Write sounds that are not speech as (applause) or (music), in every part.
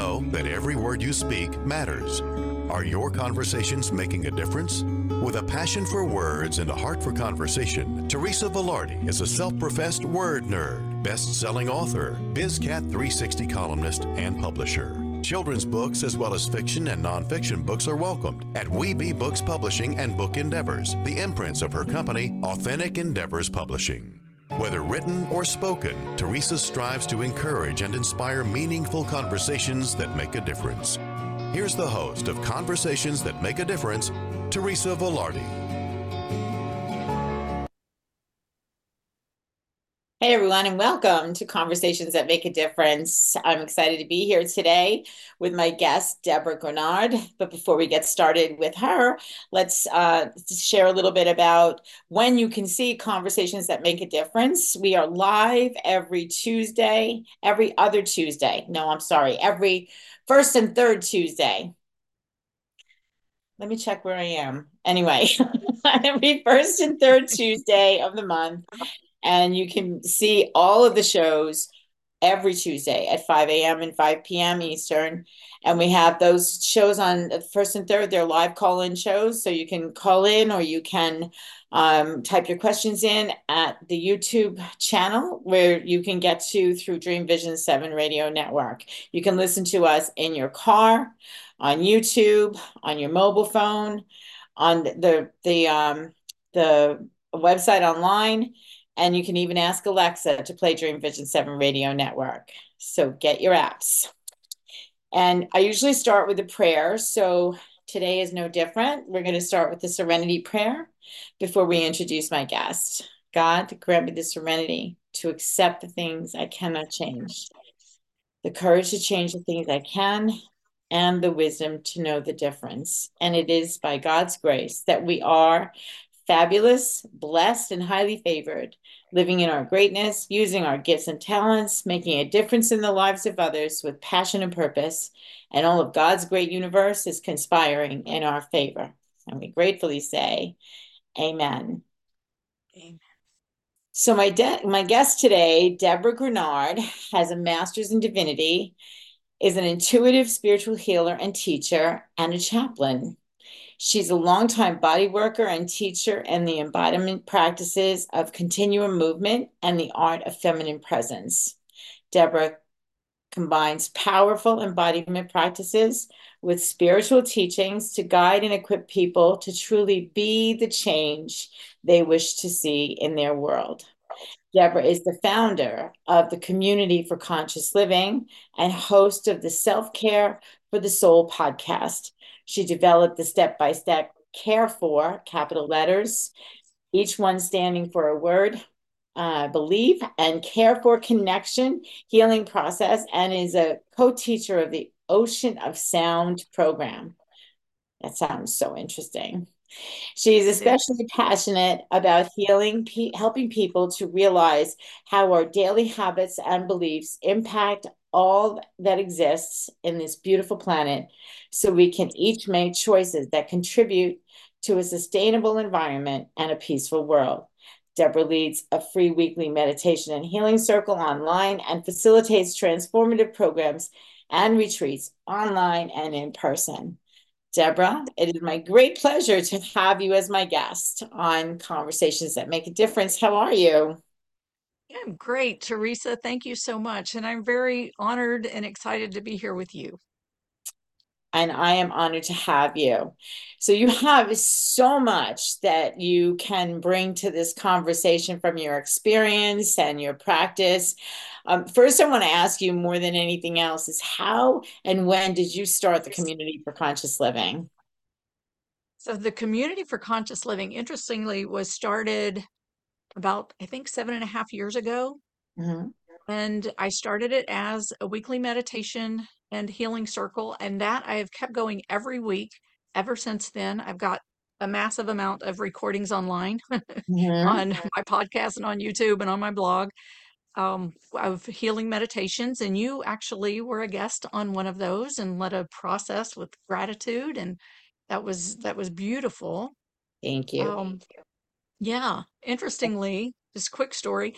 know that every word you speak matters? Are your conversations making a difference? With a passion for words and a heart for conversation, Teresa Velardi is a self professed word nerd, best selling author, BizCat 360 columnist, and publisher. Children's books as well as fiction and nonfiction books are welcomed at WeBeBooks Publishing and Book Endeavors, the imprints of her company, Authentic Endeavors Publishing. Whether written or spoken, Teresa strives to encourage and inspire meaningful conversations that make a difference. Here's the host of Conversations That Make a Difference, Teresa Velardi. Hey everyone, and welcome to Conversations That Make a Difference. I'm excited to be here today with my guest, Deborah Graugnard. But before we get started with her, let's uh, share a little bit about when you can see Conversations That Make a Difference. We are live every Tuesday, every other Tuesday. No, I'm sorry, every first and third Tuesday. Let me check where I am. Anyway, (laughs) every first and third Tuesday of the month and you can see all of the shows every Tuesday at 5 a.m. and 5 p.m. Eastern. And we have those shows on the first and third, they're live call in shows. So you can call in or you can um, type your questions in at the YouTube channel where you can get to through Dream Vision 7 Radio Network. You can listen to us in your car, on YouTube, on your mobile phone, on the, the, um, the website online and you can even ask Alexa to play Dream Vision 7 Radio Network. So get your apps. And I usually start with a prayer. So today is no different. We're going to start with the serenity prayer before we introduce my guest. God, grant me the serenity to accept the things I cannot change, the courage to change the things I can, and the wisdom to know the difference. And it is by God's grace that we are fabulous, blessed, and highly favored, living in our greatness, using our gifts and talents, making a difference in the lives of others with passion and purpose, and all of God's great universe is conspiring in our favor. And we gratefully say, Amen. Amen. So my de- my guest today, Deborah Graugnard, has a master's in divinity, is an intuitive spiritual healer and teacher, and a chaplain. She's a longtime body worker and teacher in the embodiment practices of continuum movement and the art of feminine presence. Deborah combines powerful embodiment practices with spiritual teachings to guide and equip people to truly be the change they wish to see in their world. Deborah is the founder of the Community for Conscious Living and host of the Self Care for the Soul podcast, she developed the step by step care for capital letters, each one standing for a word, uh, believe, and care for connection, healing process, and is a co teacher of the Ocean of Sound program. That sounds so interesting. She's especially passionate about healing, pe- helping people to realize how our daily habits and beliefs impact all that exists in this beautiful planet so we can each make choices that contribute to a sustainable environment and a peaceful world. Deborah leads a free weekly meditation and healing circle online and facilitates transformative programs and retreats online and in person. Deborah, it is my great pleasure to have you as my guest on Conversations That Make a Difference. How are you? I'm great, Teresa. Thank you so much. And I'm very honored and excited to be here with you. And I am honored to have you. So, you have so much that you can bring to this conversation from your experience and your practice. Um, first, I want to ask you more than anything else is how and when did you start the Community for Conscious Living? So, the Community for Conscious Living, interestingly, was started about, I think, seven and a half years ago. Mm-hmm. And I started it as a weekly meditation and healing circle. And that I have kept going every week ever since then. I've got a massive amount of recordings online (laughs) mm-hmm. on my podcast and on YouTube and on my blog um, of healing meditations. And you actually were a guest on one of those and led a process with gratitude. And that was that was beautiful. Thank you. Um, yeah. Interestingly, just quick story.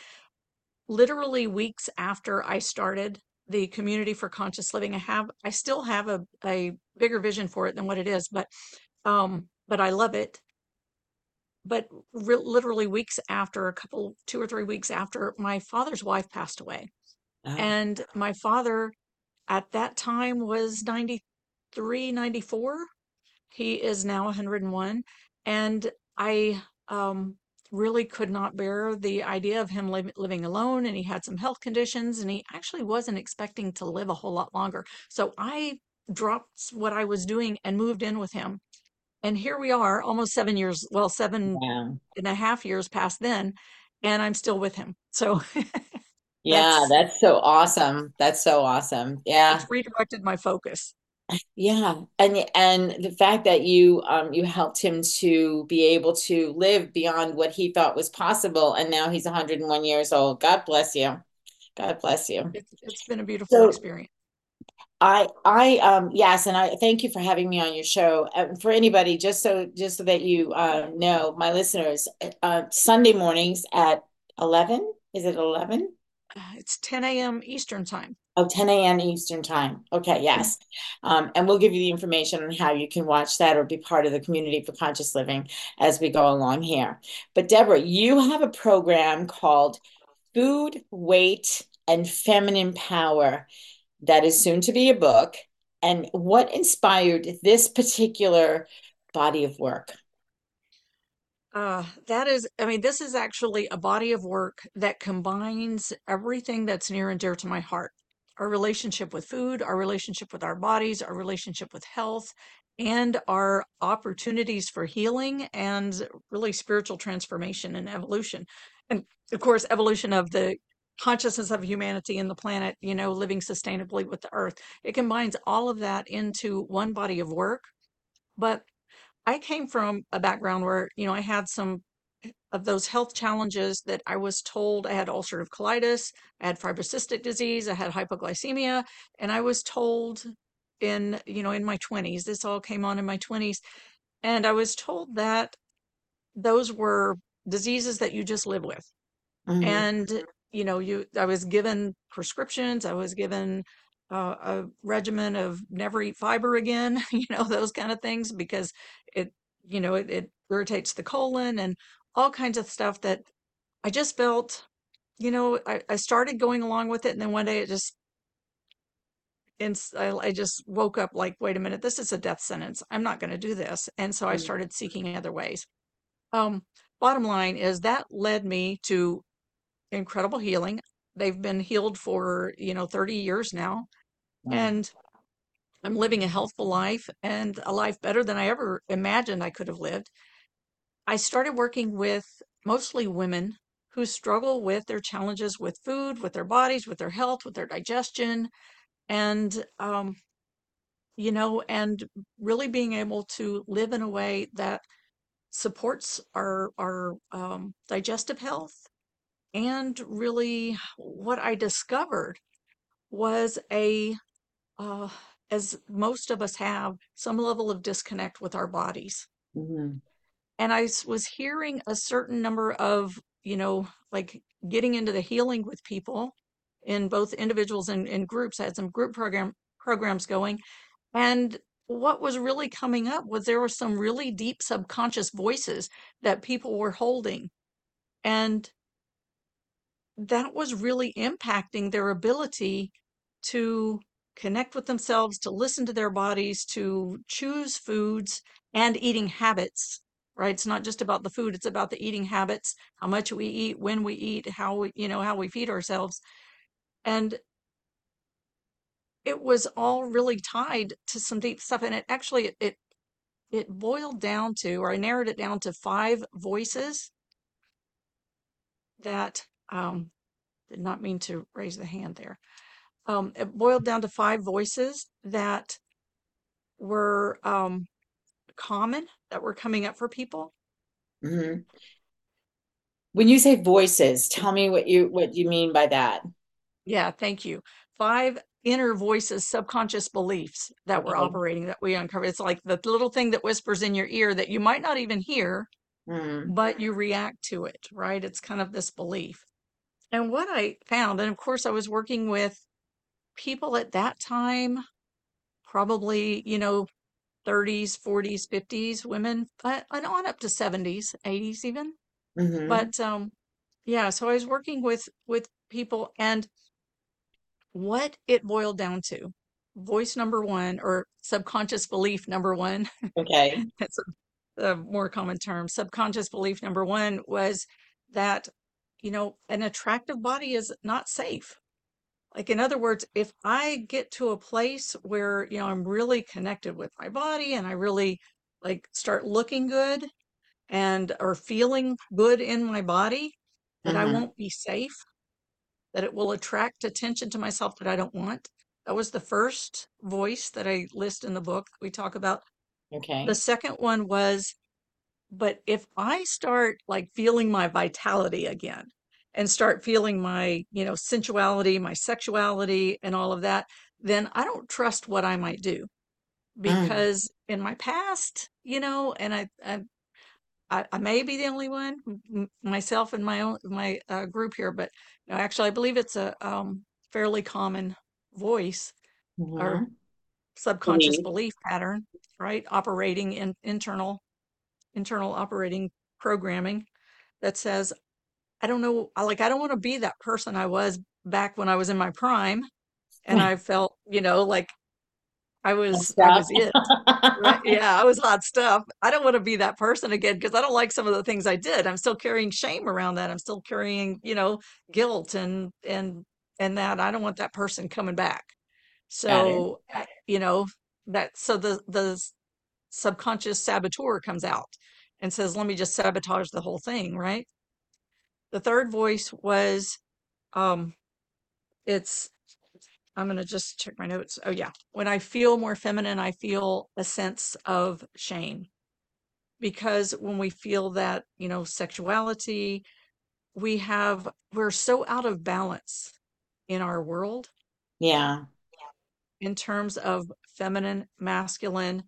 Literally weeks after I started the community for conscious living. I have, I still have a, a bigger vision for it than what it is, but, um, but I love it. But re- literally weeks after, a couple, two or three weeks after, my father's wife passed away. Oh. And my father at that time was 93, 94. He is now 101. And I um, really could not bear the idea of him li- living alone. And he had some health conditions and he actually wasn't expecting to live a whole lot longer. So I dropped what I was doing and moved in with him. And here we are, almost seven years, well, seven yeah. and a half years past then, and I'm still with him. So (laughs) Yeah, that's so awesome. That's so awesome. Yeah. It's redirected my focus. Yeah. And and the fact that you um you helped him to be able to live beyond what he thought was possible and now he's 101 years old. God bless you. God bless you. It's, it's been a beautiful so, experience. I I um yes, and I thank you for having me on your show. Uh, for anybody, just so just so that you uh, know, my listeners, uh, Sunday mornings at eleven. Is it eleven? Uh, it's 10 a.m. Eastern time. Oh, 10 a.m. Eastern time. Okay, yes. Um, and we'll give you the information on how you can watch that or be part of the community for conscious living as we go along here. But Deborah, you have a program called Food, Weight, and Feminine Power that is soon to be a book. And what inspired this particular body of work? Uh, that is, I mean, this is actually a body of work that combines everything that's near and dear to my heart our relationship with food, our relationship with our bodies, our relationship with health, and our opportunities for healing and really spiritual transformation and evolution. And of course, evolution of the consciousness of humanity and the planet, you know, living sustainably with the earth. It combines all of that into one body of work. But I came from a background where, you know, I had some of those health challenges that I was told I had ulcerative colitis, I had fibrocystic disease, I had hypoglycemia, and I was told in, you know, in my 20s, this all came on in my 20s, and I was told that those were diseases that you just live with. Mm-hmm. And you know, you I was given prescriptions, I was given uh, a regimen of never eat fiber again, (laughs) you know, those kind of things because it, you know, it, it irritates the colon and all kinds of stuff that I just felt, you know, I, I started going along with it. And then one day it just, and I, I just woke up like, wait a minute, this is a death sentence. I'm not going to do this. And so I mm. started seeking other ways. Um, bottom line is that led me to incredible healing. They've been healed for, you know, 30 years now. And I'm living a healthful life and a life better than I ever imagined I could have lived. I started working with mostly women who struggle with their challenges with food, with their bodies, with their health, with their digestion, and um, you know, and really being able to live in a way that supports our our um, digestive health. And really, what I discovered was a uh, as most of us have, some level of disconnect with our bodies. Mm-hmm. And I was hearing a certain number of, you know, like getting into the healing with people in both individuals and, in groups. I had some group program programs going. And what was really coming up was there were some really deep subconscious voices that people were holding. And that was really impacting their ability to connect with themselves, to listen to their bodies, to choose foods and eating habits, right? It's not just about the food, it's about the eating habits, how much we eat, when we eat, how we, you know, how we feed ourselves. And it was all really tied to some deep stuff. And it actually it it boiled down to, or I narrowed it down to five voices that um did not mean to raise the hand there um, it boiled down to five voices that were um, common that were coming up for people. Mm-hmm. When you say voices, tell me what you what you mean by that. Yeah, thank you. Five inner voices, subconscious beliefs that were operating that we uncover. It's like the little thing that whispers in your ear that you might not even hear, mm. but you react to it, right? It's kind of this belief. And what I found, and of course, I was working with people at that time, probably, you know, 30s, 40s, 50s women, and on up to 70s, 80s even. Mm-hmm. But um, yeah, so I was working with with people, and what it boiled down to, voice number one or subconscious belief number one. Okay, (laughs) it's a, a more common term. Subconscious belief number one was that you know an attractive body is not safe like, in other words, if I get to a place where, you know, I'm really connected with my body and I really like start looking good and or feeling good in my body, that I mm-hmm. won't be safe, that it will attract attention to myself that I don't want. That was the first voice that I list in the book we talk about. Okay. The second one was, but if I start like feeling my vitality again, and start feeling my, you know, sensuality, my sexuality, and all of that, then I don't trust what I might do mm. because mm. in my past, you know, and I, I, I, may be the only one, myself and my own my uh, group here, but you know, actually, I believe it's a um, fairly common voice mm-hmm. or subconscious mm-hmm. belief pattern, right? Operating in internal internal operating programming that says I don't know, like I don't want to be that person I was back when I was in my prime, and I felt, you know, like I was I was it. Right? Yeah, (laughs) I was hot stuff. I don't want to be that person again because I don't like some of the things I did. I'm still carrying shame around that. I'm still carrying, you know, guilt and and and that I don't want that person coming back. So, you know, that so the the subconscious saboteur comes out and says, "Let me just sabotage the whole thing," right? The third voice was, um, it's, I'm going to just check my notes. Oh, yeah. When I feel more feminine, I feel a sense of shame. Because when we feel that, you know, sexuality, we have, we're so out of balance in our world. Yeah. In terms of feminine, masculine,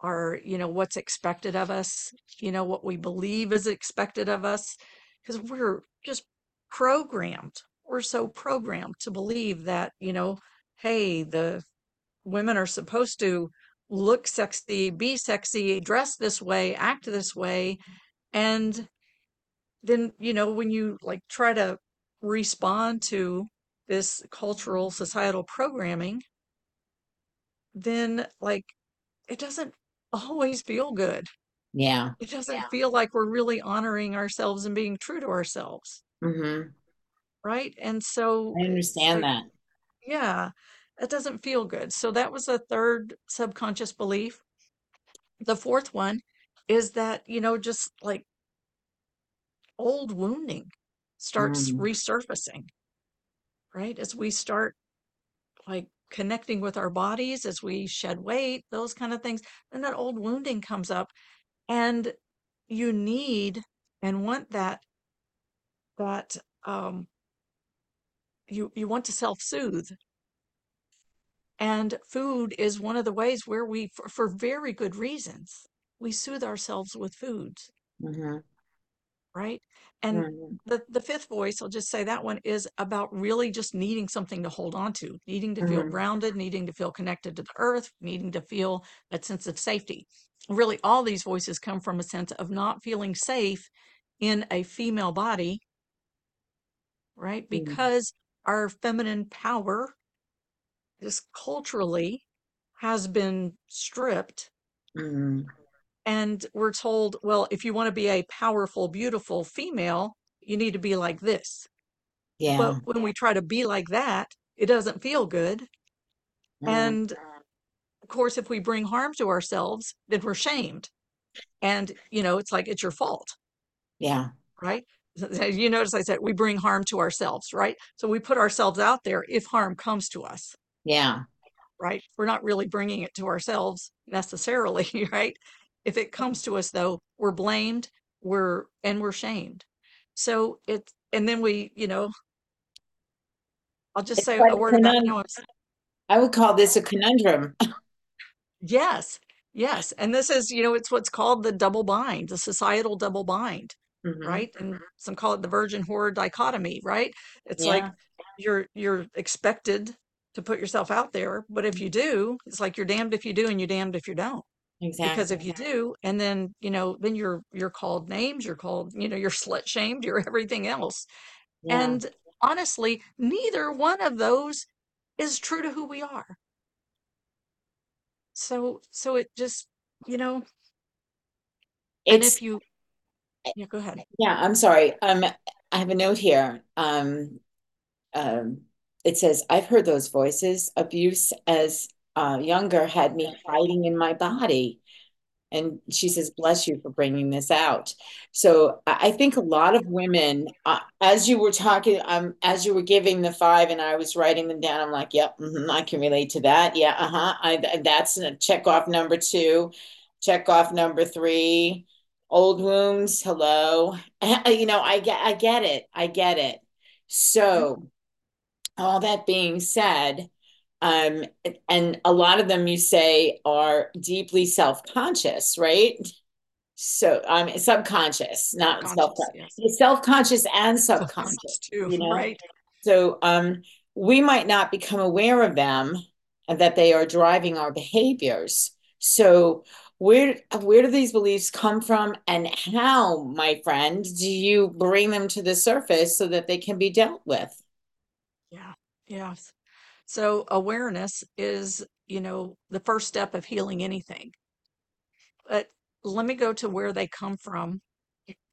our, you know, what's expected of us, you know, what we believe is expected of us because we're just programmed. We're so programmed to believe that, you know, hey, the women are supposed to look sexy, be sexy, dress this way, act this way. And then, you know, when you like try to respond to this cultural societal programming, then like it doesn't always feel good. Yeah. It doesn't yeah. feel like we're really honoring ourselves and being true to ourselves. Mm-hmm. Right. And so I understand that. Yeah. It doesn't feel good. So that was a third subconscious belief. The fourth one is that, you know, just like old wounding starts mm. resurfacing, right? As we start like connecting with our bodies, as we shed weight, those kind of things, then that old wounding comes up and you need and want that that um you you want to self-soothe and food is one of the ways where we for, for very good reasons we soothe ourselves with foods mm-hmm. Right and mm-hmm. the the fifth voice i'll just say that one is about really just needing something to hold on to needing to mm-hmm. feel grounded needing to feel connected to the earth needing to feel that sense of safety really all these voices come from a sense of not feeling safe in a female body, right? Mm. Because our feminine power, just culturally, has been stripped. And we're told, well, if you want to be a powerful, beautiful female, you need to be like this. Yeah. But when we try to be like that, it doesn't feel good. Mm. And of course, if we bring harm to ourselves, then we're shamed. And, you know, it's like, it's your fault. Yeah. Right. (laughs) You notice I said we bring harm to ourselves, right? So we put ourselves out there if harm comes to us. Yeah. Right. We're not really bringing it to ourselves necessarily, (laughs) right? If it comes to us, though, we're blamed, we're, and we're shamed. So it, and then we, you know, I'll just it's say a word about I would call this a conundrum. Yes, yes. And this is, you know, it's what's called the double bind, the societal double bind, hmm right? And some call it the virgin whore dichotomy, right? It's like you're you're expected to put yourself out there. But if you do, it's like you're damned if you do and you're damned if you don't. Exactly. Because if you do, and then you know, then you're you're called names, you're called, you know, you're (laughs) slut shamed, you're everything else. Yeah. And honestly, neither one of those is true to who we are. So so it just, you know, it's, and if you yeah, go ahead. Yeah, I'm sorry. Um I have a note here. Um um it says, I've heard those voices. Abuse as uh, younger had me hiding in my body. And she says, bless you for bringing this out. So I think a lot of women, uh, as you were talking, um, as you were giving the five and I was writing them down, I'm like, yep, mm-hmm, I can relate to that. Yeah, uh-huh. I, that's a check off number two, check off number three, old wounds. Hello. (laughs) You know, I get, I get it. I get it. So all that being said, um, and a lot of them you say are deeply self-conscious, right? So um subconscious, not self-conscious. Yes. Self-conscious and subconscious too, you know? right? So um we might not become aware of them and that they are driving our behaviors. So where where do these beliefs come from and how, my friend, do you bring them to the surface so that they can be dealt with? Yeah. Yes. So awareness is, you know, the first step of healing anything. But let me go to where they come from.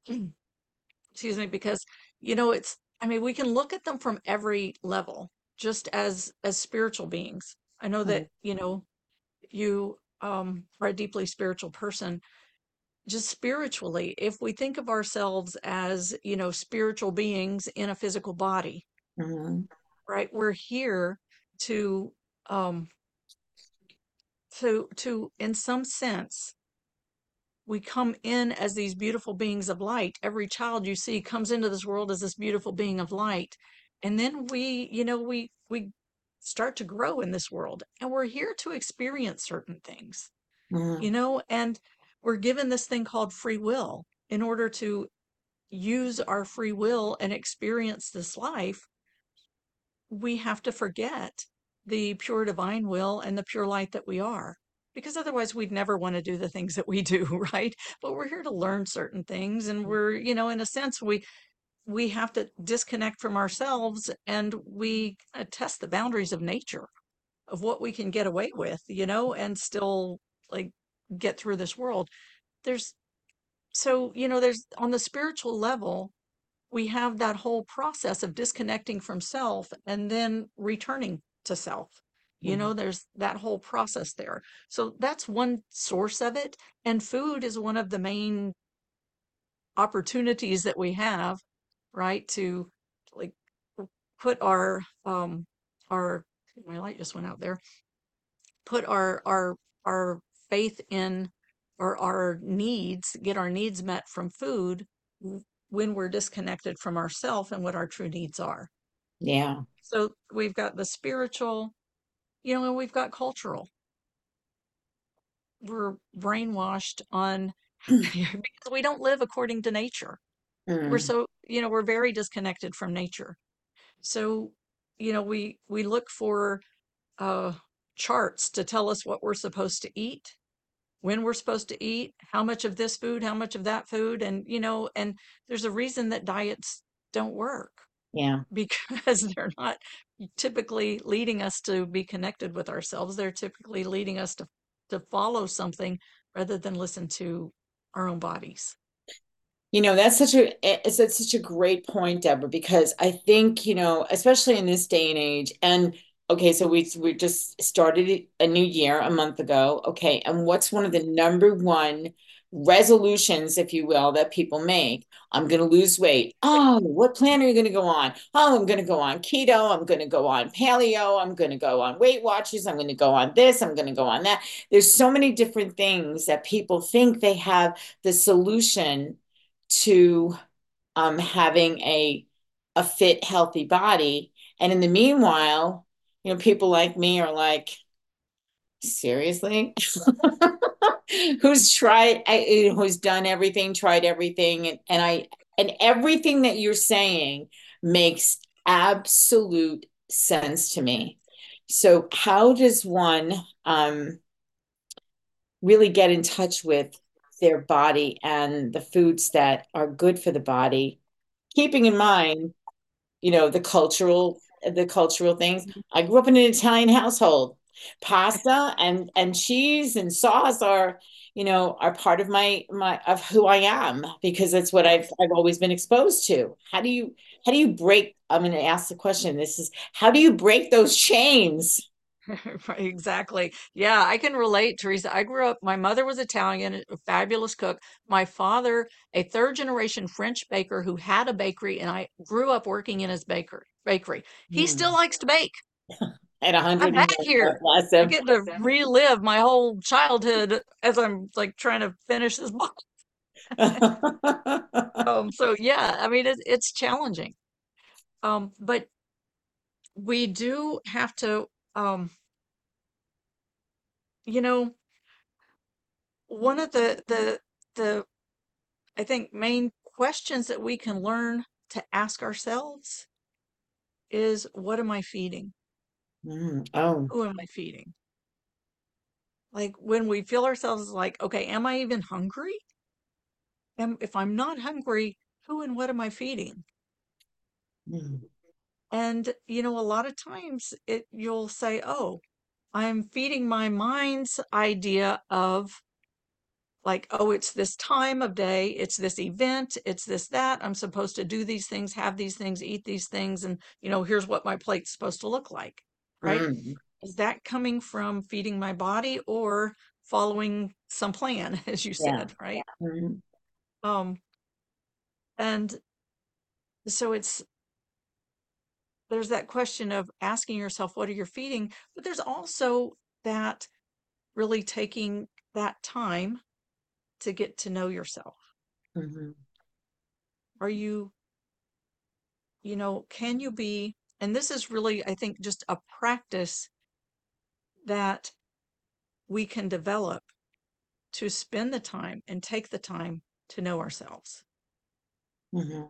Excuse me, because you know, it's I mean, we can look at them from every level, just as as spiritual beings. I know that, you know, you um are a deeply spiritual person just spiritually if we think of ourselves as you know spiritual beings in a physical body mm-hmm right? We're here to um to to in some sense we come in as these beautiful beings of light. Every child you see comes into this world as this beautiful being of light. And then we, you know, we we start to grow in this world and we're here to experience certain things. Mm. You know, and we're given this thing called free will in order to use our free will and experience this life we have to forget the pure divine will and the pure light that we are because otherwise we'd never want to do the things that we do (laughs) right but we're here to learn certain things and mm. we're you know in a sense we we have to disconnect from ourselves and we test the boundaries of nature of what we can get away with you know and still like get through this world there's so you know there's on the spiritual level we have that whole process of disconnecting from self and then returning to self. You mm-hmm. know, there's that whole process there. So that's one source of it. And food is one of the main opportunities that we have, right? To like put our, um, our, my light just went out there, put our, our, our faith in or our needs, get our needs met from food when we're disconnected from ourself and what our true needs are. Yeah. So we've got the spiritual, you know, and we've got cultural. We're brainwashed on (clears throat) (laughs) because we don't live according to nature. Mm. We're so, you know, we're very disconnected from nature. So, you know, we we look for uh charts to tell us what we're supposed to eat when we're supposed to eat, how much of this food, how much of that food. And, you know, and there's a reason that diets don't work. Yeah. (laughs) Because they're not typically leading us to be connected with ourselves. They're typically leading us to, to follow something rather than listen to our own bodies. You know, that's such a eh, it's, it's such a great point, Deborah, because I think, you know, especially in this day and age, and okay, so we we just started a new year a month ago. Okay, and what's one of the number one resolutions, if you will, that people make? I'm going to lose weight. Oh, what plan are you going to go on? Oh, I'm going to go on keto. I'm going to go on paleo. I'm going to go on Weight Watchers. I'm going to go on this. I'm going to go on that. There's so many different things that people think they have the solution to um, having a a fit, healthy body. And in the meanwhile, you know, people like me are like, seriously? (laughs) who's tried, who's done everything, tried everything. And, and I, and everything that you're saying makes absolute sense to me. So, how does one um, really get in touch with their body and the foods that are good for the body, keeping in mind, you know, the cultural the cultural things. I grew up in an Italian household. Pasta and and cheese and sauce are, you know, are part of my my of who I am because that's what I've I've always been exposed to. How do you how do you break? I'm going to ask the question. This is how do you break those chains? (laughs) exactly. Yeah, I can relate, Teresa. I grew up, my mother was Italian, a fabulous cook. My father, a third generation French baker who had a bakery, and I grew up working in his baker bakery. He still hmm. likes to bake. (laughs) At a hundred, I'm back here. I get to relive my whole childhood as I'm like trying to finish this book. (laughs) um, so yeah, I mean it, it's challenging, um, but we do have to um, you know, one of the the the I think main questions that we can learn to ask ourselves is what am I feeding? Mm, oh. Who am I feeding? Like when we feel ourselves like, okay, am I even hungry? And if I'm not hungry, who and what am I feeding? Mm. And you know, a lot of times it you'll say, "Oh, I'm feeding my mind's idea of like, oh, it's this time of day, it's this event, it's this that. I'm supposed to do these things, have these things, eat these things, and you know, here's what my plate's supposed to look like." Right? Mm. Is that coming from feeding my body or following some plan, (laughs) as you yeah. said, right? Mm. Um, and so it's there's that question of asking yourself, what are you feeding? But there's also that really taking that time to get to know yourself. Mm-hmm. Are you, you know, can you be, and this is really, I think, just a practice that we can develop to spend the time and take the time to know ourselves. Mm-hmm.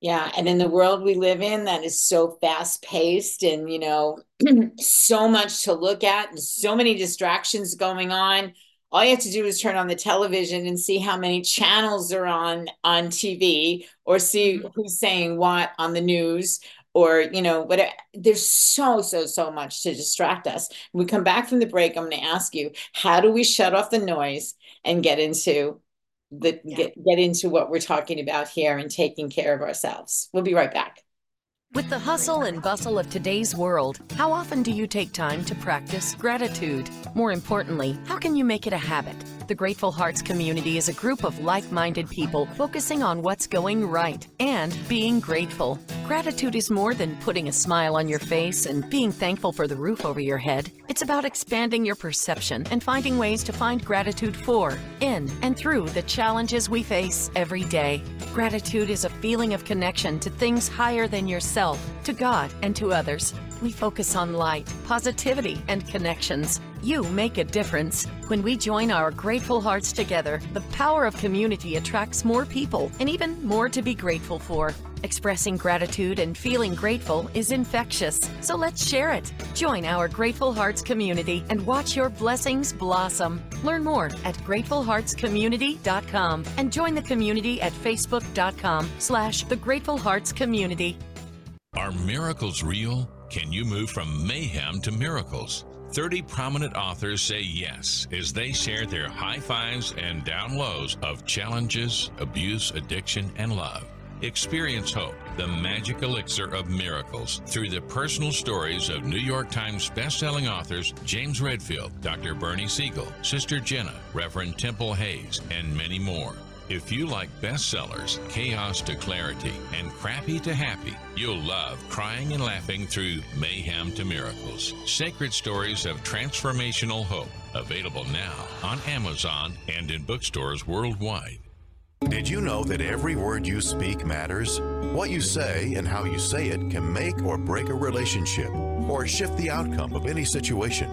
Yeah, and in the world we live in that is so fast paced and you know (clears throat) so much to look at and so many distractions going on. All you have to do is turn on the television and see how many channels are on on TV or see mm-hmm. who's saying what on the news or you know whatever there's so so so much to distract us when we come back from the break i'm going to ask you how do we shut off the noise and get into the yeah. get, get into what we're talking about here and taking care of ourselves. We'll be right back. With the hustle and bustle of today's world, how often do you take time to practice gratitude? More importantly, how can you make it a habit? The Grateful Hearts community is a group of like minded people focusing on what's going right and being grateful. Gratitude is more than putting a smile on your face and being thankful for the roof over your head. It's about expanding your perception and finding ways to find gratitude for, in, and through the challenges we face every day. Gratitude is a feeling of connection to things higher than yourself, to God, and to others. We focus on light, positivity, and connections. You make a difference. When we join our grateful hearts together, the power of community attracts more people and even more to be grateful for. Expressing gratitude and feeling grateful is infectious, so let's share it. Join our Grateful Hearts community and watch your blessings blossom. Learn more at gratefulheartscommunity.com and join the community at facebook.com slash the Grateful Hearts Community. Are miracles real? Can you move from mayhem to miracles? 30 prominent authors say yes as they share their high fives and down lows of challenges, abuse, addiction, and love. Experience hope, the magic elixir of miracles, through the personal stories of New York Times bestselling authors James Redfield, Dr. Bernie Siegel, Sister Jenna, Reverend Temple Hayes, and many more. If you like bestsellers, chaos to clarity, and crappy to happy, you'll love crying and laughing through mayhem to miracles. Sacred stories of transformational hope. Available now on Amazon and in bookstores worldwide. Did you know that every word you speak matters? What you say and how you say it can make or break a relationship or shift the outcome of any situation.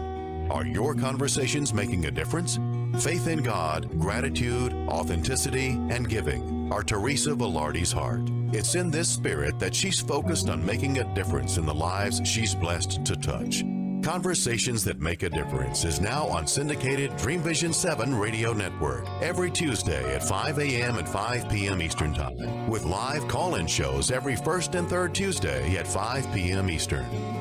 Are your conversations making a difference? Faith in God, gratitude, authenticity, and giving are Teresa Velardi's heart. It's in this spirit that she's focused on making a difference in the lives she's blessed to touch. Conversations That Make a Difference is now on syndicated Dream Vision 7 radio network every Tuesday at 5 a.m. and 5 p.m. Eastern Time, with live call in shows every first and third Tuesday at 5 p.m. Eastern.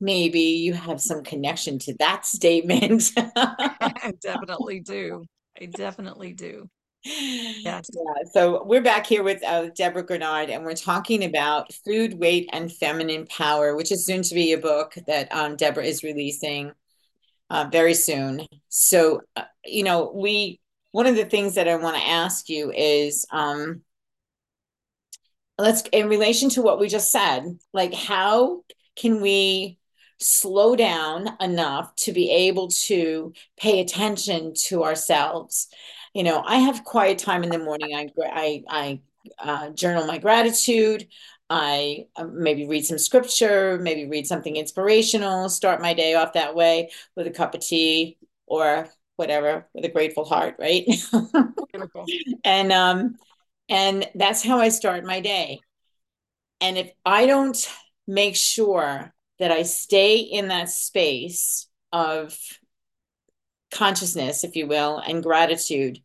maybe you have some connection to that statement. I (laughs) definitely do. I definitely do. Yes. Yeah. So we're back here with uh, Deborah Graugnard, and we're talking about food, weight, and feminine power, which is soon to be a book that um, Deborah is releasing uh, very soon. So, uh, you know, we one of the things that I want to ask you is, um, let's in relation to what we just said, like how can we slow down enough to be able to pay attention to ourselves. You know i have quiet time in the morning. I i, I uh, journal my gratitude. I uh, maybe read some scripture maybe read something inspirational start my day off that way with a cup of tea or whatever with a grateful heart right? (laughs) And um and that's how i start my day. And if i don't make sure that i stay in that space of consciousness, if you will, and gratitude,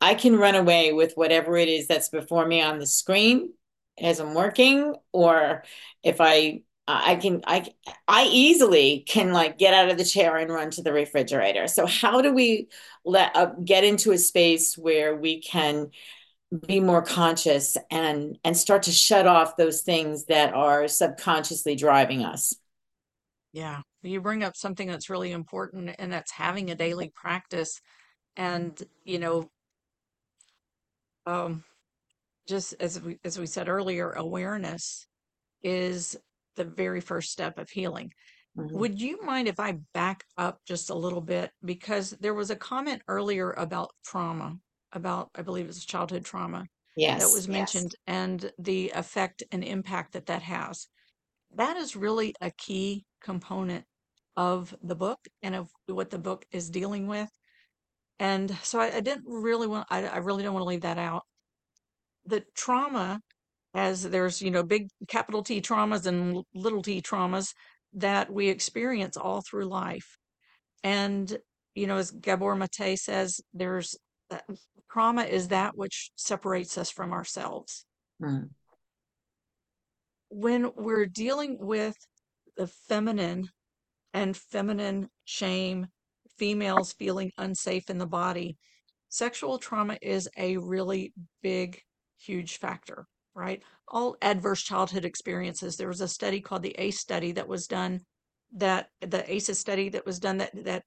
I can run away with whatever it is that's before me on the screen as I'm working, or if I I can I I easily can like get out of the chair and run to the refrigerator. So how do we let uh, get into a space where we can be more conscious and and start to shut off those things that are subconsciously driving us? Yeah, you bring up something that's really important, and that's having a daily practice. And, you know, um, just as we as we said earlier, awareness is the very first step of healing. Mm-hmm. Would you mind if I back up just a little bit? Because there was a comment earlier about trauma, about I believe it's childhood trauma yes, that was mentioned, yes. and the effect and impact that that has. That is really a key component of the book and of what the book is dealing with. And so I, I didn't really want, I, I really don't want to leave that out. The trauma, as there's, you know, big capital T traumas and little t traumas that we experience all through life. And, you know, as Gabor Maté says, there's that trauma is that which separates us from ourselves. Mm. When we're dealing with the feminine and feminine shame, females feeling unsafe in the body. Sexual trauma is a really big, huge factor, right? All adverse childhood experiences. There was a study called the ACE study that was done, that the ACEs study that was done that, that,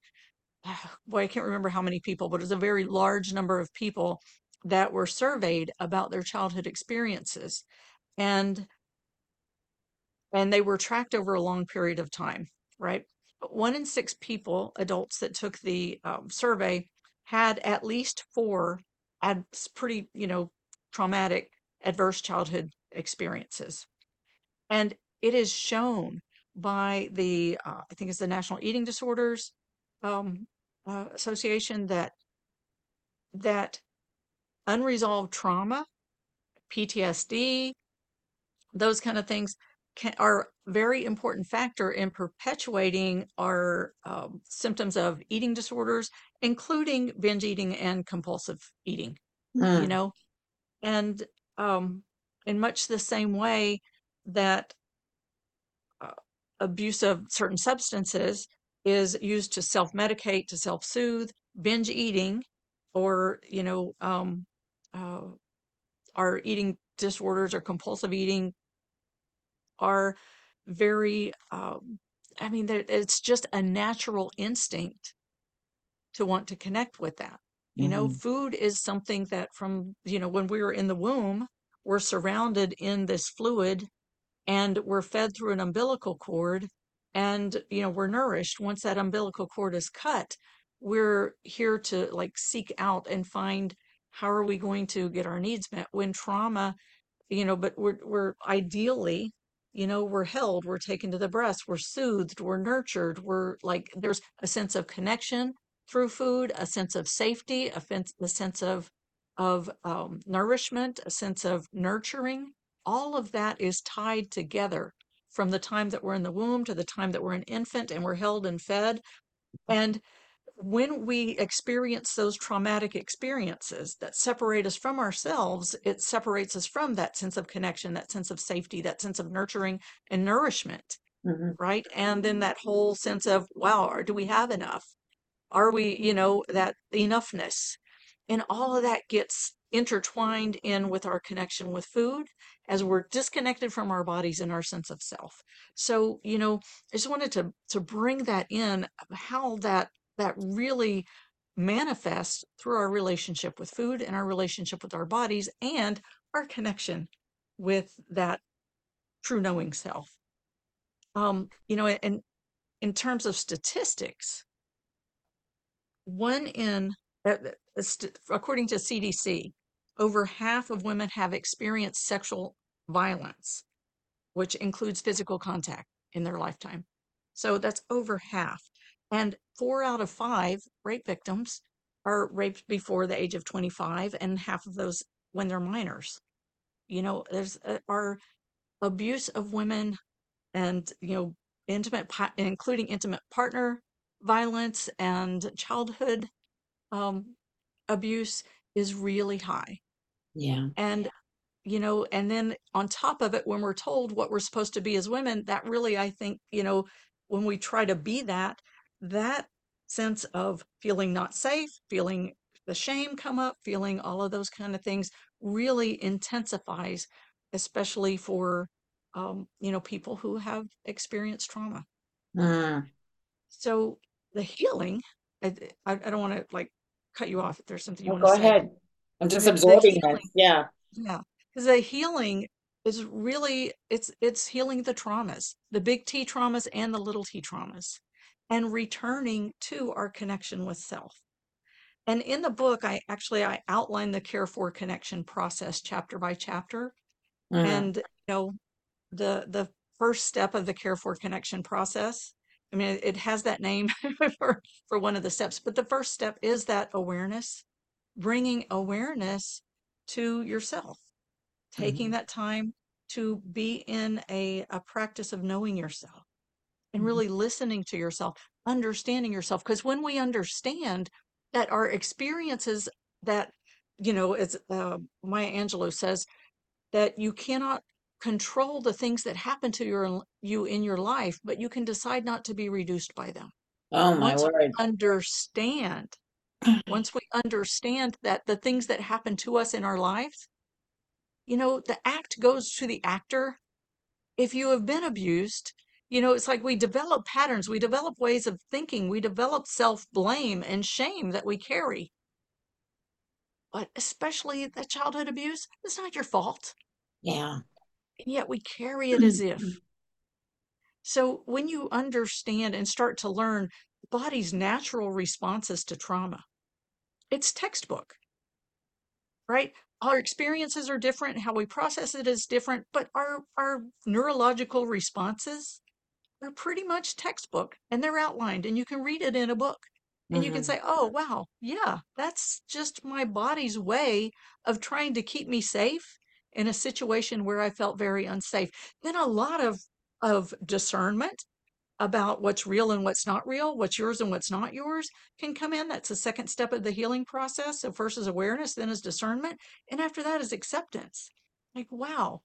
boy, I can't remember how many people, but it was a very large number of people that were surveyed about their childhood experiences. And and they were tracked over a long period of time, right? One in six people, adults that took the um, survey, had at least four had pretty, you know, traumatic, adverse childhood experiences. And it is shown by the, uh, I think it's the National Eating Disorders um, uh, Association that that unresolved trauma, PTSD, those kind of things can, are very important factor in perpetuating our um, symptoms of eating disorders, including binge eating and compulsive eating. Mm. You know, and um, in much the same way that uh, abuse of certain substances is used to self-medicate, to self-soothe, binge eating, or you know, um, uh, our eating disorders or compulsive eating are very um, i mean it's just a natural instinct to want to connect with that you mm-hmm. know food is something that from you know when we were in the womb we're surrounded in this fluid and we're fed through an umbilical cord and you know we're nourished once that umbilical cord is cut we're here to like seek out and find how are we going to get our needs met when trauma you know but we're we're ideally you know we're held we're taken to the breast we're soothed we're nurtured we're like there's a sense of connection through food a sense of safety a, sense, a sense of of um, nourishment a sense of nurturing. All of that is tied together from the time that we're in the womb to the time that we're an infant and we're held and fed and when we experience those traumatic experiences that separate us from ourselves, it separates us from that sense of connection, that sense of safety, that sense of nurturing and nourishment, mm-hmm. right? And then that whole sense of, wow, do we have enough? Are we, you know, that enoughness? And all of that gets intertwined in with our connection with food as we're disconnected from our bodies and our sense of self. So, you know, I just wanted to to bring that in how that that really manifests through our relationship with food and our relationship with our bodies and our connection with that true knowing self. Um, you know, and in terms of statistics, one in, uh, uh according to CDC, over half of women have experienced sexual violence, which includes physical contact in their lifetime. So that's over half. And four out of five rape victims are raped before the age of 25, and half of those when they're minors. You know, there's uh, our abuse of women and, you know, intimate, including intimate partner violence and childhood um, abuse is really high. Yeah. And, you know, and then on top of it, when we're told what we're supposed to be as women, that really, I think, you know, when we try to be that, that sense of feeling not safe, feeling the shame come up, feeling all of those kind of things really intensifies, especially for um, you know people who have experienced trauma. Mm. So the healing, I, I, don't want to like cut you off if there's something you well, want to say. Go ahead. I'm just absorbing it. Yeah. Yeah. Because the healing is really it's it's healing the traumas, the big T traumas and the little T traumas and returning to our connection with self. And in the book, I actually I outline the CAREFOR connection process chapter by chapter. Mm-hmm. And you know, the the first step of the CAREFOR connection process. I mean, it has that name (laughs) for, for one of the steps, but the first step is that awareness, bringing awareness to yourself, taking mm-hmm. that time to be in a, a practice of knowing yourself and mm-hmm. really listening to yourself, understanding yourself. Because when we understand that our experiences that, you know, as uh, Maya Angelou says, that you cannot control the things that happen to your you in your life, but you can decide not to be reduced by them. Oh my once word. understand, once we understand that the things that happen to us in our lives, you know, the act goes to the actor. If you have been abused, you know, it's like we develop patterns, we develop ways of thinking, we develop self blame and shame that we carry. But especially the childhood abuse, it's not your fault. Yeah. And yet we carry it as if. Mm-hmm. So when you understand and start to learn the body's natural responses to trauma, it's textbook, right? Our experiences are different, how we process it is different, but our, our neurological responses they're pretty much textbook and they're outlined and you can read it in a book and mm-hmm. you can mm-hmm. say oh wow yeah that's just my body's way of trying to keep me safe in a situation where i felt very unsafe then a lot of of discernment about what's real and what's not real what's yours and what's not yours can come in that's the second step of the healing process so first is awareness then is discernment and after that is acceptance like wow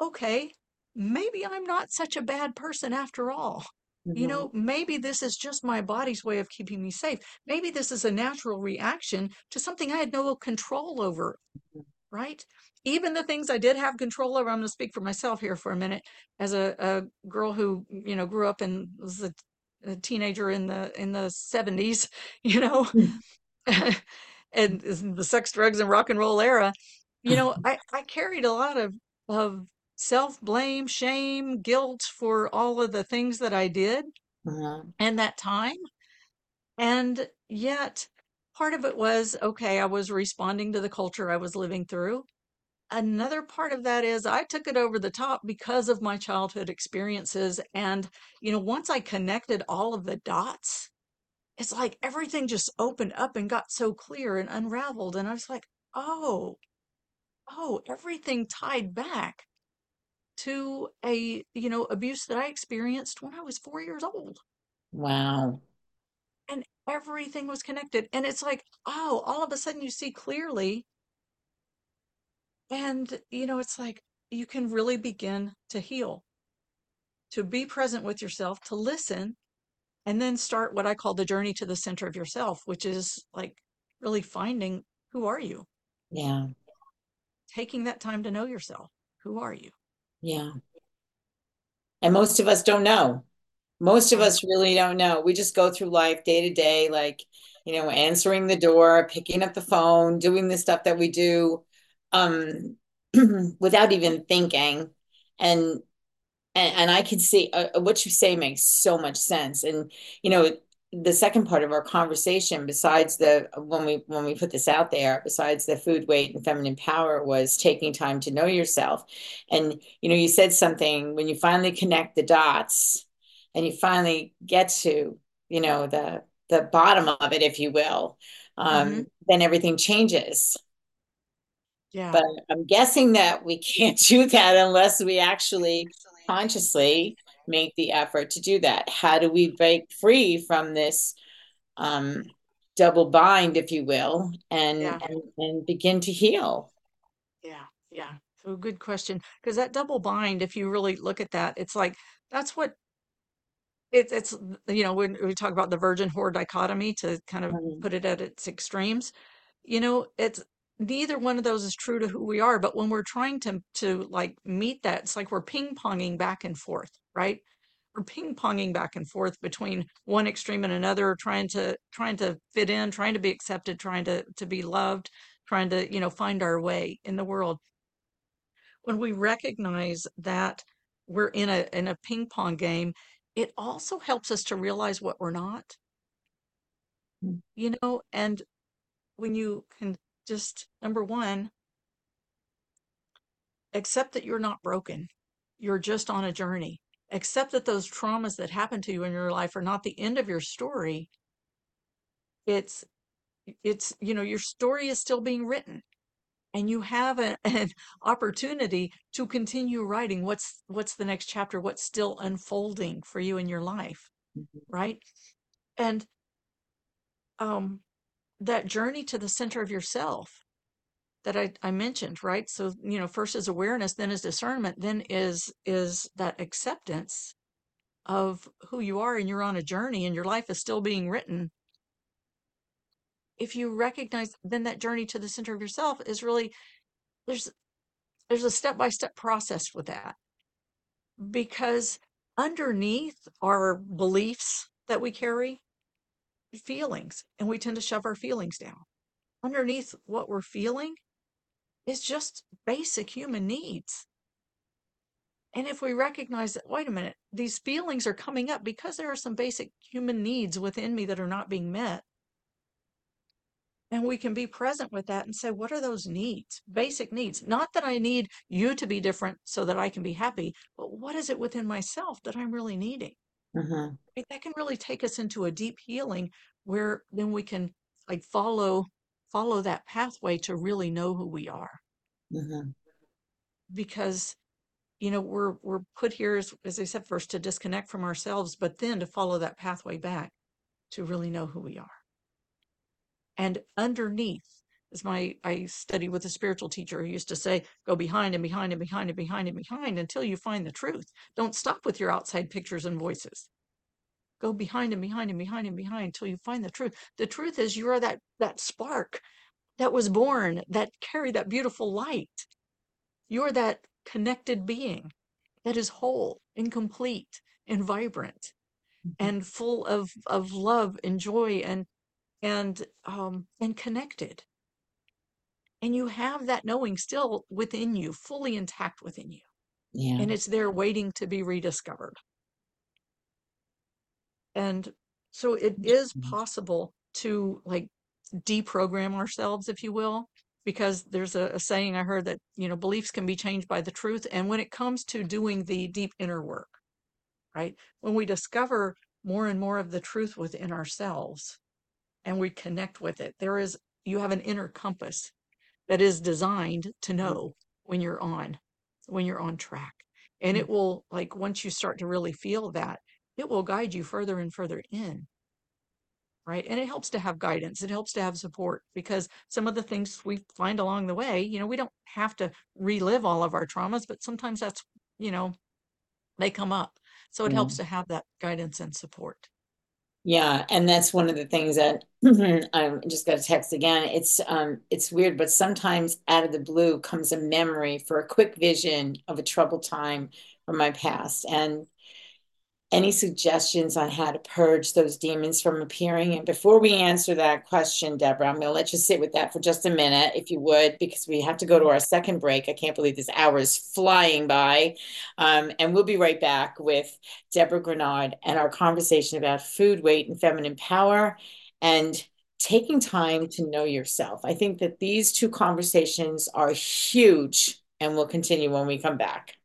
okay maybe I'm not such a bad person after all. Mm-hmm. You know, maybe this is just my body's way of keeping me safe. Maybe this is a natural reaction to something I had no control over, mm-hmm. Right? Even the things I did have control over, I'm going to speak for myself here for a minute. As a, a girl who, you know, grew up and was a, a teenager in the in the 70s, (laughs) you know, mm. (laughs) and the sex, drugs, and rock and roll era, you know, (laughs) I, I carried a lot of, of self blame, shame, guilt for all of the things that I did uh-huh. and that time. And yet, part of it was okay, I was responding to the culture I was living through. Another part of that is I took it over the top because of my childhood experiences. And, you know, once I connected all of the dots, it's like everything just opened up and got so clear and unraveled. And I was like, oh, oh, everything tied back to a, you know, abuse that I experienced when I was four years old. Wow. And everything was connected. And it's like, oh, all of a sudden you see clearly. And, you know, it's like you can really begin to heal, to be present with yourself, to listen, and then start what I call the journey to the center of yourself, which is like really finding who are you? Yeah. Taking that time to know yourself. Who are you? Yeah. And most of us don't know. Most of us really don't know. We just go through life day to day, like, you know, answering the door, picking up the phone, doing the stuff that we do um, (clears throat) without even thinking. And and, and I can see uh, what you say makes so much sense. And you know, the second part of our conversation besides the when we when we put this out there besides the food weight and feminine power was taking time to know yourself and you know you said something when you finally connect the dots and you finally get to you know the the bottom of it if you will um, mm-hmm. then everything changes yeah but i'm guessing that we (laughs) can't do that unless we actually consciously make the effort to do that? How do we break free from this um, double bind, if you will, and, yeah. and, and begin to heal? Yeah, yeah. So good question. Because that double bind, if you really look at that, it's like that's what it, it's you know when we talk about the virgin whore dichotomy to kind of mm-hmm. put it at its extremes you know it's neither one of those is true to who we are but when we're trying to to like meet that it's like we're ping-ponging back and forth right we're ping-ponging back and forth between one extreme and another trying to trying to fit in trying to be accepted trying to to be loved trying to you know find our way in the world when we recognize that we're in a in a ping pong game it also helps us to realize what we're not hmm. you know and when you can just number one, accept that you're not broken. You're just on a journey. Accept that those traumas that happen to you in your life are not the end of your story. It's, it's, you know, your story is still being written and you have a, (laughs) an opportunity to continue writing what's what's the next chapter what's still unfolding for you in your life mm-hmm. right and um that journey to the center of yourself that I, I mentioned, right? So, you know, first is awareness, then is discernment, then is is that acceptance of who you are and you're on a journey and your life is still being written. If you recognize then that journey to the center of yourself is really there's there's a step-by-step process with that. Because underneath our beliefs that we carry, feelings and we tend to shove our feelings down. Underneath what we're feeling is just basic human needs. And if we recognize that, wait a minute, these feelings are coming up because there are some basic human needs within me that are not being met. And we can be present with that and say, what are those needs? Basic needs. Not that I need you to be different so that I can be happy, but what is it within myself that I'm really needing? Mm-hmm. That can really take us into a deep healing where then we can like follow follow that pathway to really know who we are. Mm-hmm. Because you know we're we're put here as, as I said first to disconnect from ourselves, but then to follow that pathway back to really know who we are. And underneath as my I studied with a spiritual teacher who used to say, go behind and behind and behind and behind and behind until you find the truth. Don't stop with your outside pictures and voices. Go behind and behind and behind and behind until you find the truth. The truth is you are that that spark that was born, that carried that beautiful light. You're that connected being that is whole and complete and vibrant mm-hmm. and full of, of love and joy and and um and connected and you have that knowing still within you, fully intact within you. Yeah. And it's there waiting to be rediscovered. And so it is possible to like deprogram ourselves, if you will, because there's a, a, saying I heard that, you know, beliefs can be changed by the truth. And when it comes to doing the deep inner work, right, when we discover more and more of the truth within ourselves and we connect with it, there is, you have an inner compass that is designed to mm-hmm. know when you're on, when you're on track. And it mm-hmm. will, like, once you start to really feel that, it will guide you further and further in right? And it helps to have guidance. It helps to have support because some of the things we find along the way, you know, we don't have to relive all of our traumas, but sometimes that's, you know, they come up. So it yeah. helps to have that guidance and support. Yeah, and that's one of the things that (clears throat) I just got a text again. It's um it's weird, but sometimes out of the blue comes a memory for a quick vision of a troubled time from my past. And any suggestions on how to purge those demons from appearing? And before we answer that question, Deborah, I'm going to let you sit with that for just a minute, if you would, because we have to go to our second break. I can't believe this hour is flying by. Um, and we'll be right back with Deborah Graugnard and our conversation about food, weight, and feminine power and taking time to know yourself. I think that these two conversations are huge, and we'll continue when we come back.